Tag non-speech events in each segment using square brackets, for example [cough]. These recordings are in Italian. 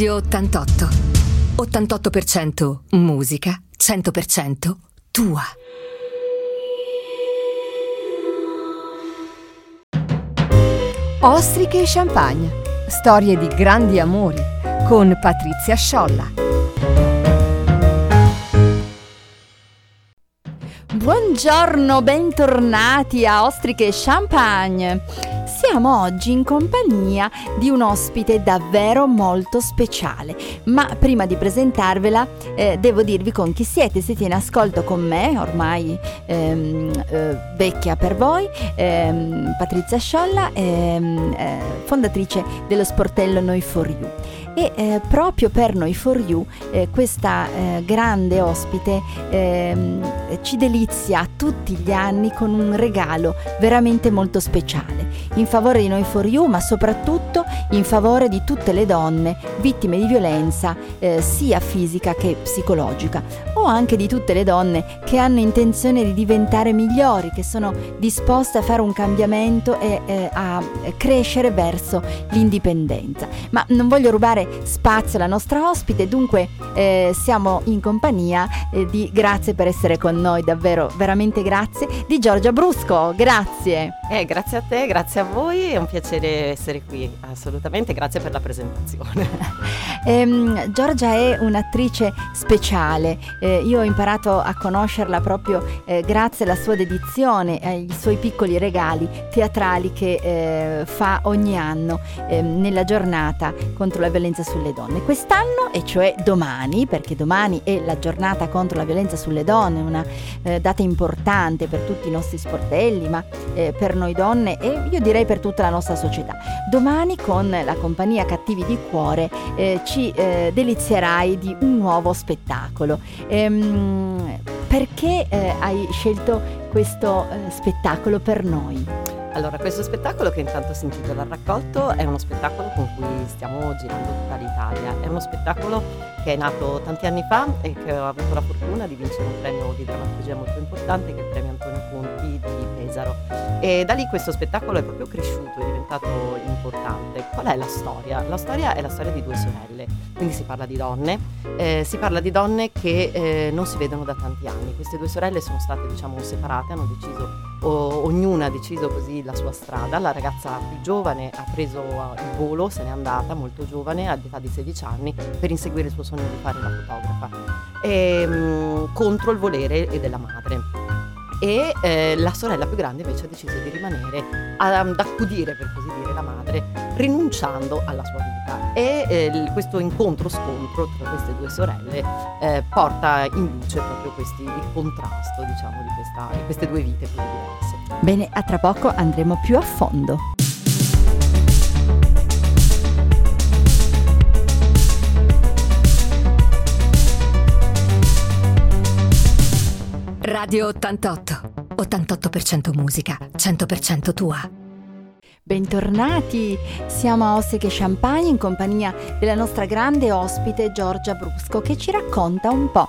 Radio 88. 88% musica, 100% tua. Ostriche e champagne. Storie di grandi amori con Patrizia Sciolla. Buongiorno, bentornati a Ostriche e Champagne. Siamo oggi in compagnia di un ospite davvero molto speciale, ma prima di presentarvela eh, devo dirvi con chi siete. Siete in ascolto con me, ormai ehm, eh, vecchia per voi, ehm, Patrizia Sciolla, ehm, eh, fondatrice dello sportello Noi for You. E eh, proprio per Noi for You eh, questa eh, grande ospite ehm, ci delizia tutti gli anni con un regalo veramente molto speciale in favore di Noi for You, ma soprattutto in favore di tutte le donne vittime di violenza eh, sia fisica che psicologica, o anche di tutte le donne che hanno intenzione di diventare migliori, che sono disposte a fare un cambiamento e eh, a crescere verso l'indipendenza. Ma non voglio rubare spazio alla nostra ospite, dunque eh, siamo in compagnia eh, di grazie per essere con noi, davvero veramente grazie, di Giorgia Brusco, grazie. Eh, grazie a te, grazie a voi, è un piacere essere qui, assolutamente, grazie per la presentazione. [laughs] ehm, Giorgia è un'attrice speciale, eh, io ho imparato a conoscerla proprio eh, grazie alla sua dedizione, ai suoi piccoli regali teatrali che eh, fa ogni anno ehm, nella giornata contro la violenza sulle donne. Quest'anno, e cioè domani, perché domani è la giornata contro la violenza sulle donne, una eh, data importante per tutti i nostri sportelli, ma eh, per donne e io direi per tutta la nostra società. Domani con la compagnia Cattivi di Cuore eh, ci eh, delizierai di un nuovo spettacolo. Ehm, perché eh, hai scelto questo eh, spettacolo per noi? Allora, questo spettacolo che intanto si intitola Raccolto è uno spettacolo con cui stiamo girando tutta l'Italia. È uno spettacolo che è nato tanti anni fa e che ho avuto la fortuna di vincere un premio di drammaturgia molto importante che è il premio Antonio Conti di Pesaro. E da lì questo spettacolo è proprio cresciuto, è diventato importante. Qual è la storia? La storia è la storia di due sorelle, quindi si parla di donne, eh, si parla di donne che eh, non si vedono da tanti anni. Queste due sorelle sono state diciamo separate, hanno deciso o, ognuna ha deciso così la sua strada. La ragazza più giovane ha preso il volo, se n'è andata molto giovane, all'età di 16 anni, per inseguire il suo sogno di fare la fotografa, e, mh, contro il volere della madre e eh, la sorella più grande invece ha deciso di rimanere ad accudire per così dire la madre rinunciando alla sua vita e eh, questo incontro-scontro tra queste due sorelle eh, porta in luce proprio questi, il contrasto diciamo di, questa, di queste due vite così diverse. Bene, a tra poco andremo più a fondo. Radio 88. 88% musica, 100% tua. Bentornati, siamo a Ostriche Champagne in compagnia della nostra grande ospite Giorgia Brusco che ci racconta un po'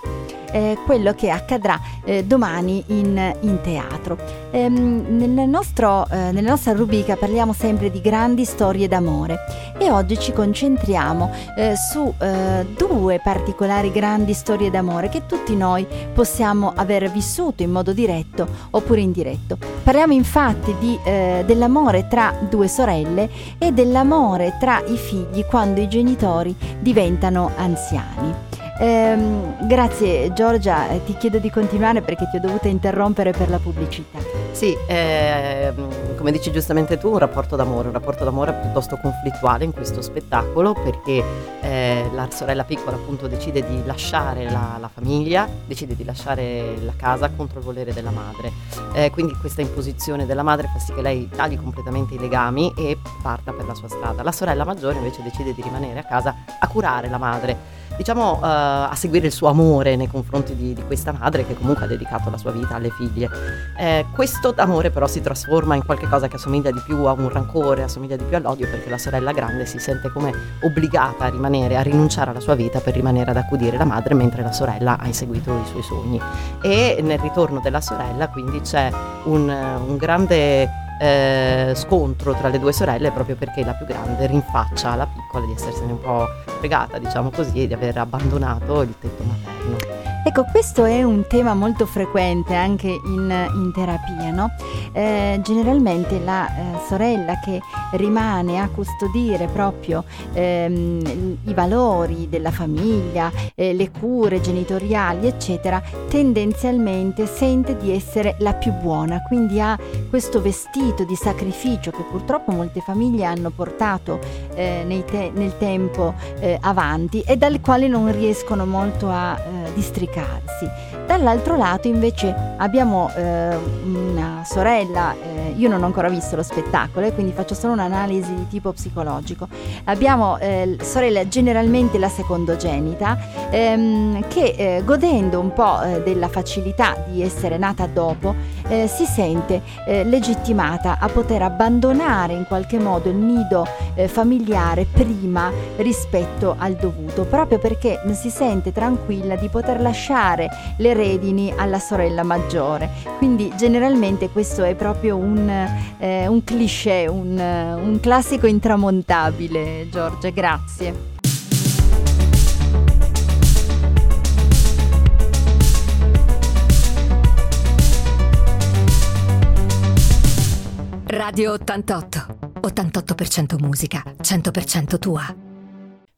eh, quello che accadrà eh, domani in, in teatro. Ehm, nel nostro, eh, nella nostra rubrica parliamo sempre di grandi storie d'amore e oggi ci concentriamo eh, su eh, due particolari grandi storie d'amore che tutti noi possiamo aver vissuto in modo diretto oppure indiretto. Parliamo infatti di, eh, dell'amore tra due sorelle e dell'amore tra i figli quando i genitori diventano anziani. Ehm, grazie Giorgia, eh, ti chiedo di continuare perché ti ho dovuta interrompere per la pubblicità. Sì, ehm, come dici giustamente tu, un rapporto d'amore, un rapporto d'amore piuttosto conflittuale in questo spettacolo perché eh, la sorella piccola appunto decide di lasciare la, la, famiglia, decide di lasciare la casa contro il volere della madre. Eh, quindi questa imposizione della madre fa sì che lei tagli completamente i legami e parta per la sua strada. La sorella maggiore invece decide di rimanere a casa a curare la madre diciamo, uh, a seguire il suo amore nei confronti di, di, questa madre che comunque ha dedicato la sua vita alle figlie. Eh, questo amore però si trasforma in qualcosa che assomiglia di più a un rancore, assomiglia di più all'odio perché la sorella grande si sente come obbligata a rimanere, a rinunciare alla sua vita per rimanere ad accudire la madre mentre la sorella ha inseguito i suoi sogni. E nel ritorno della sorella quindi c'è un, un grande eh, scontro tra le due sorelle proprio perché la più grande rinfaccia alla piccola di essersene un po' fregata, diciamo così, e di aver abbandonato il tetto materno. Ecco, questo è un tema molto frequente anche in, in terapia, no? Eh, generalmente la eh, sorella che rimane a custodire proprio ehm, i valori della famiglia, eh, le cure genitoriali, eccetera, tendenzialmente sente di essere la più buona, quindi ha questo vestito di sacrificio che purtroppo molte famiglie hanno portato eh, te- nel tempo eh, avanti e dal quale non riescono molto a eh, districarsi. Dall'altro lato invece abbiamo eh, una sorella, eh, io non ho ancora visto lo spettacolo e quindi faccio solo un'analisi di tipo psicologico. Abbiamo eh, sorella generalmente la secondogenita ehm, che eh, godendo un po' eh, della facilità di essere nata dopo eh, si sente legittimata a poter abbandonare in qualche modo il nido familiare prima rispetto al dovuto, proprio perché si sente tranquilla di poter lasciare lasciare redini alla sorella maggiore. Quindi generalmente questo è proprio un, eh, un cliché, un, un classico intramontabile, Giorgia, grazie. Radio 88. 88% musica, 100% tua.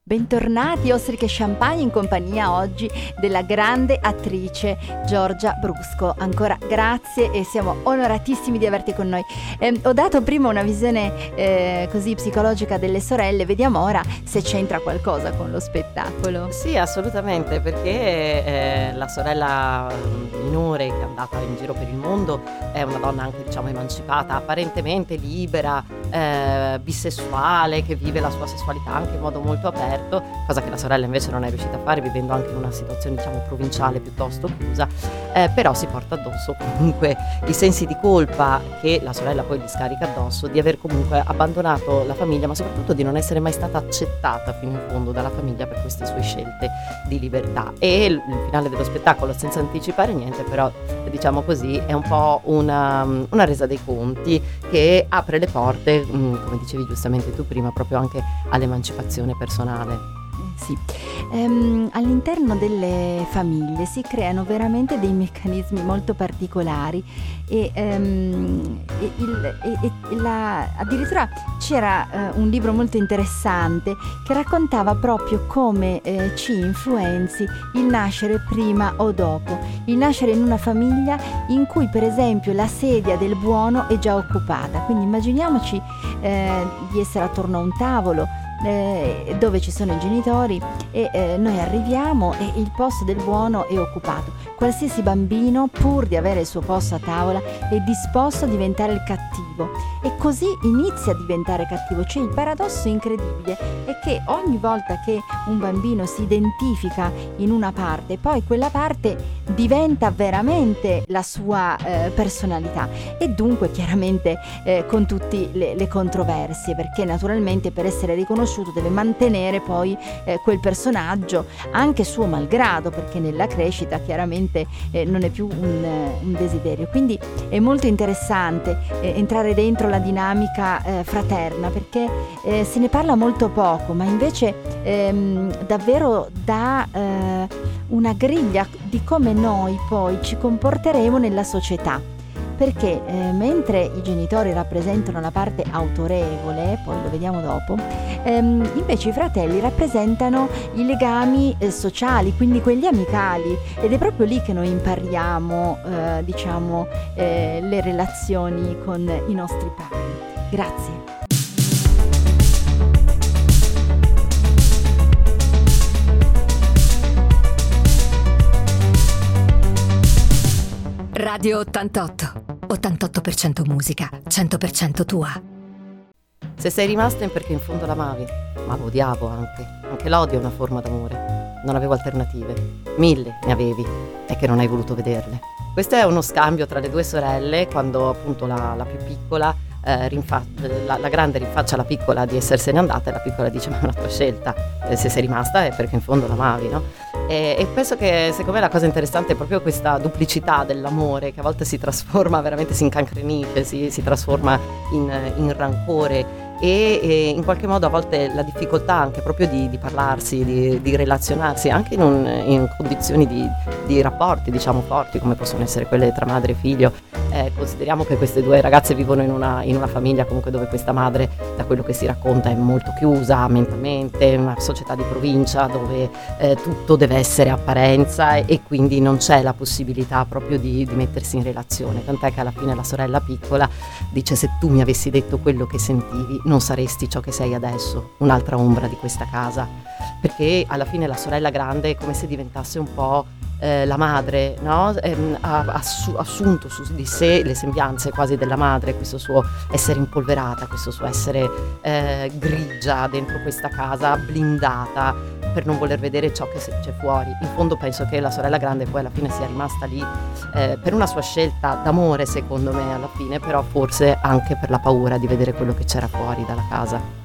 Bentornati Ostriche Champagne in compagnia oggi della grande attrice Giorgia Brusco. Ancora grazie e siamo onoratissimi di averti con noi. Eh, ho dato prima una visione eh, così psicologica delle sorelle, vediamo ora se c'entra qualcosa con lo spettacolo. Sì, assolutamente, perché eh, la sorella mm, minore che è andata in giro per il mondo è una donna anche diciamo emancipata, apparentemente libera, eh, bisessuale, che vive la sua sessualità anche in modo molto aperto aperto, cosa che la sorella invece non è riuscita a fare vivendo anche in una situazione diciamo provinciale piuttosto chiusa, eh, però si porta addosso comunque i sensi di colpa che la sorella poi gli scarica addosso di aver comunque abbandonato la famiglia, ma soprattutto di non essere mai stata accettata fino in fondo dalla famiglia per queste sue scelte di libertà. E il finale dello spettacolo, senza anticipare niente, però diciamo così, è un po' una, una resa dei conti che apre le porte, mm, come dicevi giustamente tu prima, proprio anche all'emancipazione personale personale. Sì. Ehm, all'interno delle famiglie si creano veramente dei meccanismi molto particolari e, ehm, e, il, e la, addirittura c'era eh, un libro molto interessante che raccontava proprio come eh, ci influenzi il nascere prima o dopo, il nascere in una famiglia in cui per esempio la sedia del buono è già occupata, quindi immaginiamoci eh, di essere attorno a un tavolo eh, dove ci sono i genitori e eh, noi arriviamo e il posto del buono è occupato. Qualsiasi bambino, pur di avere il suo posto a tavola, è disposto a diventare il cattivo e così inizia a diventare cattivo. Cioè il paradosso incredibile è che ogni volta che un bambino si identifica in una parte, poi quella parte diventa veramente la sua eh, personalità e dunque chiaramente eh, con tutte le, le controversie, perché naturalmente per essere riconosciuto conosciuto deve mantenere poi eh, quel personaggio anche suo malgrado perché nella crescita chiaramente eh, non è più un, un, desiderio. Quindi è molto interessante eh, entrare dentro la dinamica eh, fraterna perché eh, se ne parla molto poco ma invece ehm, davvero dà eh, una griglia di come noi poi ci comporteremo nella società perché eh, mentre i genitori rappresentano la parte autorevole, poi lo vediamo dopo, ehm, invece i fratelli rappresentano i legami eh, sociali, quindi quelli amicali ed è proprio lì che noi impariamo, eh, diciamo, eh, le relazioni con i nostri padri. Grazie. Radio 88. 88% musica, 100% tua. Se sei rimasta è perché in fondo l'amavi, ma lo odiavo anche. Anche l'odio è una forma d'amore. Non avevo alternative. Mille ne avevi, è che non hai voluto vederle. Questo è uno scambio tra le due sorelle quando appunto la, la più piccola eh, rinfa- la, la, grande rinfaccia alla piccola di essersene andata e la piccola dice ma è una tua scelta, eh, se sei rimasta è perché in fondo l'amavi, no? E, e, penso che secondo me la cosa interessante è proprio questa duplicità dell'amore che a volte si trasforma, veramente si incancrenisce, si, si trasforma in, in rancore e, e, in qualche modo a volte la difficoltà anche proprio di, di parlarsi, di, di, relazionarsi anche in, un, in condizioni di, di, rapporti diciamo forti come possono essere quelle tra madre e figlio. Eh, consideriamo che queste due ragazze vivono in una, in una, famiglia comunque dove questa madre, da quello che si racconta, è molto chiusa mentalmente, una società di provincia dove eh, tutto deve essere apparenza e, e, quindi non c'è la possibilità proprio di, di mettersi in relazione. Tant'è che alla fine la sorella piccola dice se tu mi avessi detto quello che sentivi non saresti ciò che sei adesso, un'altra ombra di questa casa, perché alla fine la sorella grande è come se diventasse un po' eh, la madre, no? eh, ha assu- assunto su di sé le sembianze quasi della madre, questo suo essere impolverata, questo suo essere eh, grigia dentro questa casa, blindata per non voler vedere ciò che c'è fuori. In fondo penso che la sorella grande poi alla fine sia rimasta lì eh, per una sua scelta d'amore secondo me alla fine, però forse anche per la paura di vedere quello che c'era fuori dalla casa.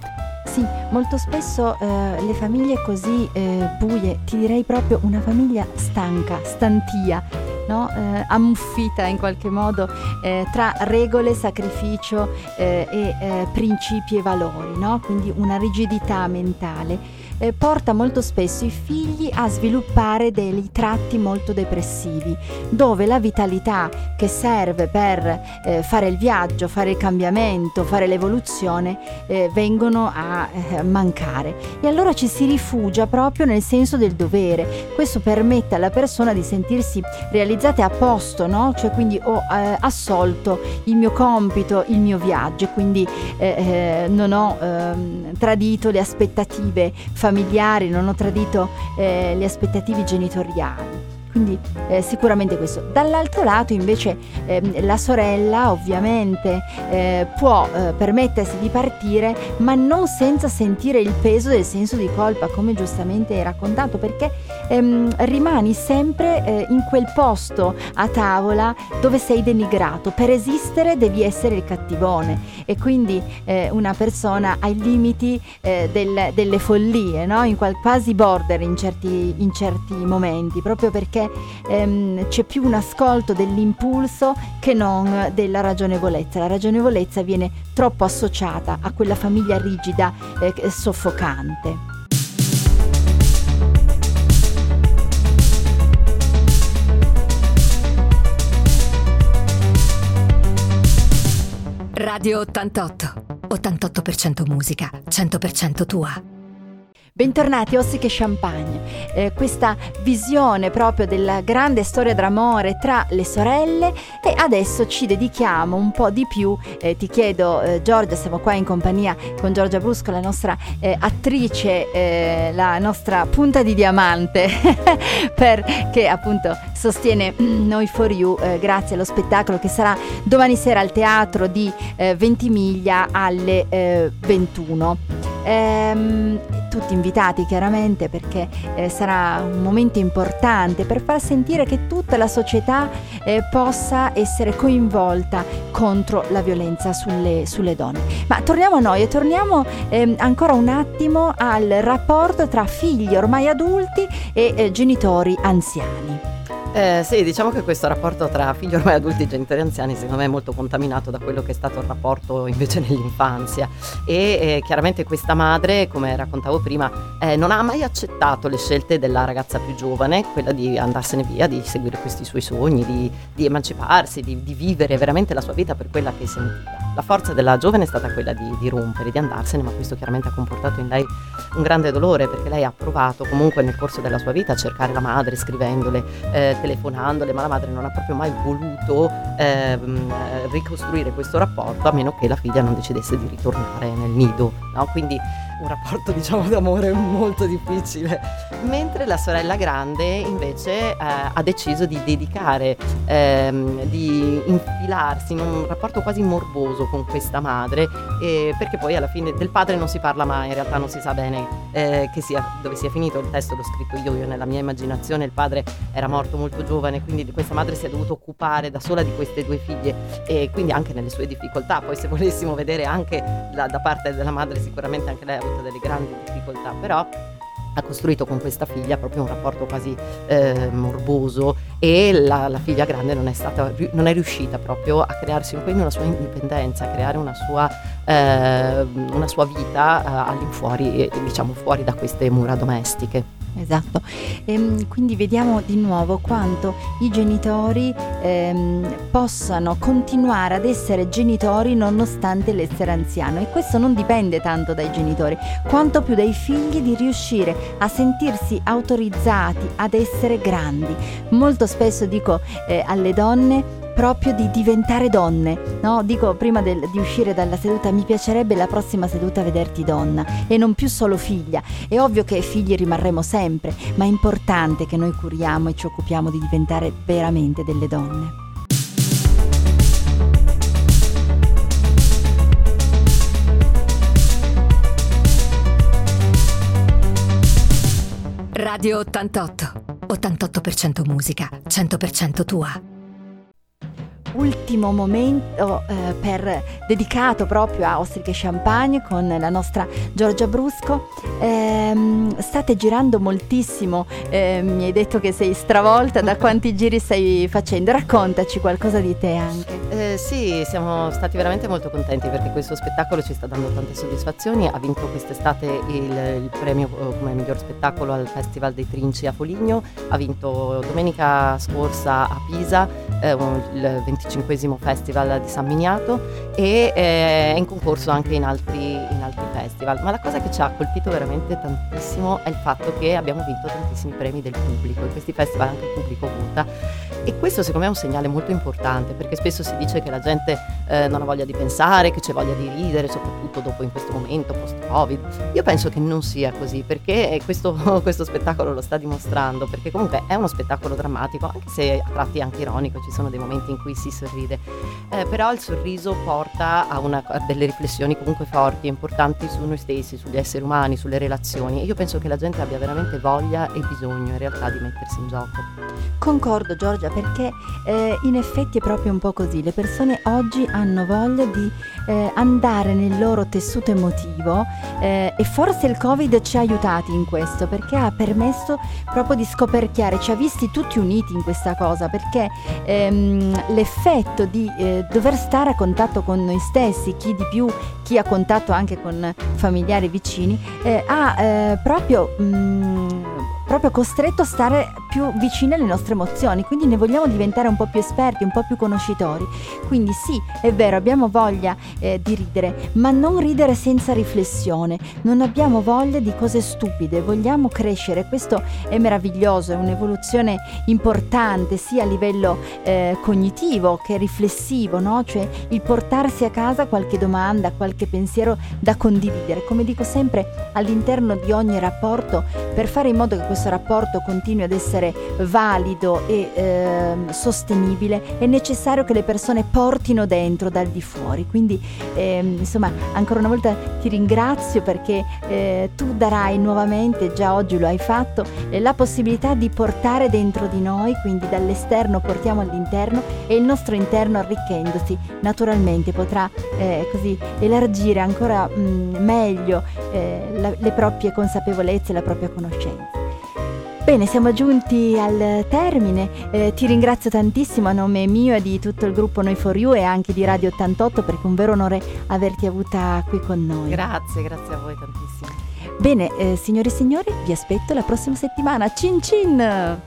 Sì, molto spesso eh, le famiglie così eh, buie, ti direi proprio una famiglia stanca, stantia, no? eh, ammuffita in qualche modo eh, tra regole, sacrificio eh, e eh, principi e valori, no? quindi una rigidità mentale eh, porta molto spesso i figli a sviluppare dei tratti molto depressivi, dove la vitalità che serve per eh, fare il viaggio, fare il cambiamento, fare l'evoluzione, eh, vengono a eh, mancare. E allora ci si rifugia proprio nel senso del dovere. Questo permette alla persona di sentirsi realizzata a posto, no? Cioè quindi ho eh, assolto il mio compito, il mio viaggio, quindi eh, non ho ehm, tradito le aspettative familiari familiari, non ho tradito eh, le aspettative genitoriali quindi eh, sicuramente questo. Dall'altro lato invece eh, la sorella ovviamente eh, può eh, permettersi di partire ma non senza sentire il peso del senso di colpa come giustamente hai raccontato perché ehm, rimani sempre eh, in quel posto a tavola dove sei denigrato. Per esistere devi essere il cattivone e quindi eh, una persona ai limiti del, delle follie, no? in qual, quasi border in certi, in certi momenti, proprio perché ehm, c'è più un ascolto dell'impulso che non della ragionevolezza. La ragionevolezza viene troppo associata a quella famiglia rigida e eh, soffocante. Radio 88. 88% musica, 100% tua. Bentornati a Ossiche Champagne, eh, questa visione proprio della grande storia d'amore tra le sorelle e adesso ci dedichiamo un po' di più, eh, ti chiedo eh, Giorgia, siamo qua in compagnia con Giorgia Brusco, la nostra eh, attrice, eh, la nostra punta di diamante [laughs] perché appunto sostiene Noi for You eh, grazie allo spettacolo che sarà domani sera al teatro di Ventimiglia alle 21. Ehm, tutti invitati chiaramente perché eh, sarà un momento importante per far sentire che tutta la società eh, possa essere coinvolta contro la violenza sulle, sulle donne. Ma torniamo a noi e torniamo eh, ancora un attimo al rapporto tra figli ormai adulti e eh, genitori anziani. Eh, sì, diciamo che questo rapporto tra figli ormai adulti e genitori anziani secondo me è molto contaminato da quello che è stato il rapporto invece [laughs] nell'infanzia e eh, chiaramente questa madre, come raccontavo prima, eh, non ha mai accettato le scelte della ragazza più giovane, quella di andarsene via, di seguire questi suoi sogni, di, di emanciparsi, di, di, vivere veramente la sua vita per quella che sentiva. La forza della giovane è stata quella di, di rompere, di andarsene, ma questo chiaramente ha comportato in lei un grande dolore perché lei ha provato comunque nel corso della sua vita a cercare la madre, scrivendole eh, telefonandole, ma la madre non ha proprio mai voluto ehm, ricostruire questo rapporto a meno che la figlia non decidesse di ritornare nel nido. No? Quindi un rapporto diciamo d'amore molto difficile, mentre la sorella grande invece eh, ha deciso di dedicare, ehm, di infilarsi in un rapporto quasi morboso con questa madre, eh, perché poi alla fine del padre non si parla mai, in realtà non si sa bene eh, sia, dove sia finito. Il testo, l'ho scritto io, io nella mia immaginazione il padre era morto molto giovane, quindi questa madre si è dovuta occupare da sola di queste due figlie e quindi anche nelle sue difficoltà, poi se volessimo vedere anche la, da parte della madre sicuramente anche lei avuto delle grandi difficoltà, però ha costruito con questa figlia proprio un rapporto quasi eh, morboso e la, la, figlia grande non è, stata, non è riuscita proprio a crearsi quindi una sua indipendenza, a creare una sua, eh, una sua vita eh, all'infuori, diciamo fuori da queste mura domestiche. Esatto, e, ehm, quindi vediamo di nuovo quanto i genitori ehm, possano continuare ad essere genitori nonostante l'essere anziano e questo non dipende tanto dai genitori quanto più dai figli di riuscire a sentirsi autorizzati ad essere grandi. Molto spesso dico eh, alle donne proprio di diventare donne. No? Dico prima del, di uscire dalla seduta, mi piacerebbe la prossima seduta vederti donna e non più solo figlia. È ovvio che figli rimarremo sempre, ma è importante che noi curiamo e ci occupiamo di diventare veramente delle donne. Radio 88. 88% musica, 100% tua ultimo momento eh, per, dedicato proprio a Ostriche Champagne con la nostra Giorgia Brusco. Eh, state girando moltissimo, eh, mi hai detto che sei stravolta, da quanti giri stai facendo? Raccontaci qualcosa di te anche. Eh, sì, siamo stati veramente molto contenti perché questo spettacolo ci sta dando tante soddisfazioni, ha vinto quest'estate il, il premio eh, come miglior spettacolo al Festival dei Trinci a Foligno, ha vinto domenica scorsa a Pisa eh, il 25 Festival di San Miniato e eh, è in concorso anche in altri, in altri, festival. Ma la cosa che ci ha colpito veramente tantissimo è il fatto che abbiamo vinto tantissimi premi del pubblico. In questi festival anche il pubblico vota e questo secondo me è un segnale molto importante perché spesso si dice che la gente eh, non ha voglia di pensare, che c'è voglia di ridere, soprattutto dopo in questo momento post-Covid. Io penso che non sia così perché questo, [laughs] questo spettacolo lo sta dimostrando, perché comunque è uno spettacolo drammatico, anche se a tratti anche ironico, ci sono dei momenti in cui si sorride, eh, però il sorriso porta a, una, a delle riflessioni comunque forti e importanti su noi stessi, sugli esseri umani, sulle relazioni e io penso che la gente abbia veramente voglia e bisogno in realtà di mettersi in gioco. Concordo Giorgia perché eh, in effetti è proprio un po' così, le persone oggi hanno voglia di eh, andare nel loro tessuto emotivo eh, e forse il Covid ci ha aiutati in questo perché ha permesso proprio di scoperchiare, ci ha visti tutti uniti in questa cosa perché ehm, l'effetto di eh, dover stare a contatto con noi stessi, chi di più, chi ha contatto anche con familiari vicini, eh, ha eh, proprio... Mh, mm, proprio costretto a stare più vicini alle nostre emozioni, quindi ne vogliamo diventare un po' più esperti, un po' più conoscitori. Quindi sì, è vero, abbiamo voglia eh, di ridere, ma non ridere senza riflessione, non abbiamo voglia di cose stupide, vogliamo crescere, questo è meraviglioso, è un'evoluzione importante sia a livello eh, cognitivo che riflessivo, no? cioè il portarsi a casa qualche domanda, qualche pensiero da condividere, come dico sempre all'interno di ogni rapporto, per fare in modo che questo questo rapporto continui ad essere valido e eh, sostenibile, è necessario che le persone portino dentro dal di fuori. Quindi, eh, insomma, ancora una volta ti ringrazio perché eh, tu darai nuovamente, già oggi lo hai fatto, eh, la possibilità di portare dentro di noi, quindi dall'esterno portiamo all'interno e il nostro interno arricchendosi naturalmente potrà eh, così elargire ancora mh, mm, meglio eh, la, le proprie consapevolezze, la propria conoscenza. Bene, siamo giunti al termine. Eh, ti ringrazio tantissimo a nome mio e di tutto il gruppo Noi for You e anche di Radio 88 perché è un vero onore averti avuta qui con noi. Grazie, grazie a voi tantissimo. Bene, eh, signori e signori, vi aspetto la prossima settimana. Cin cin!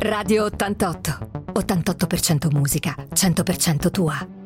Radio 88. 88% musica, 100% tua.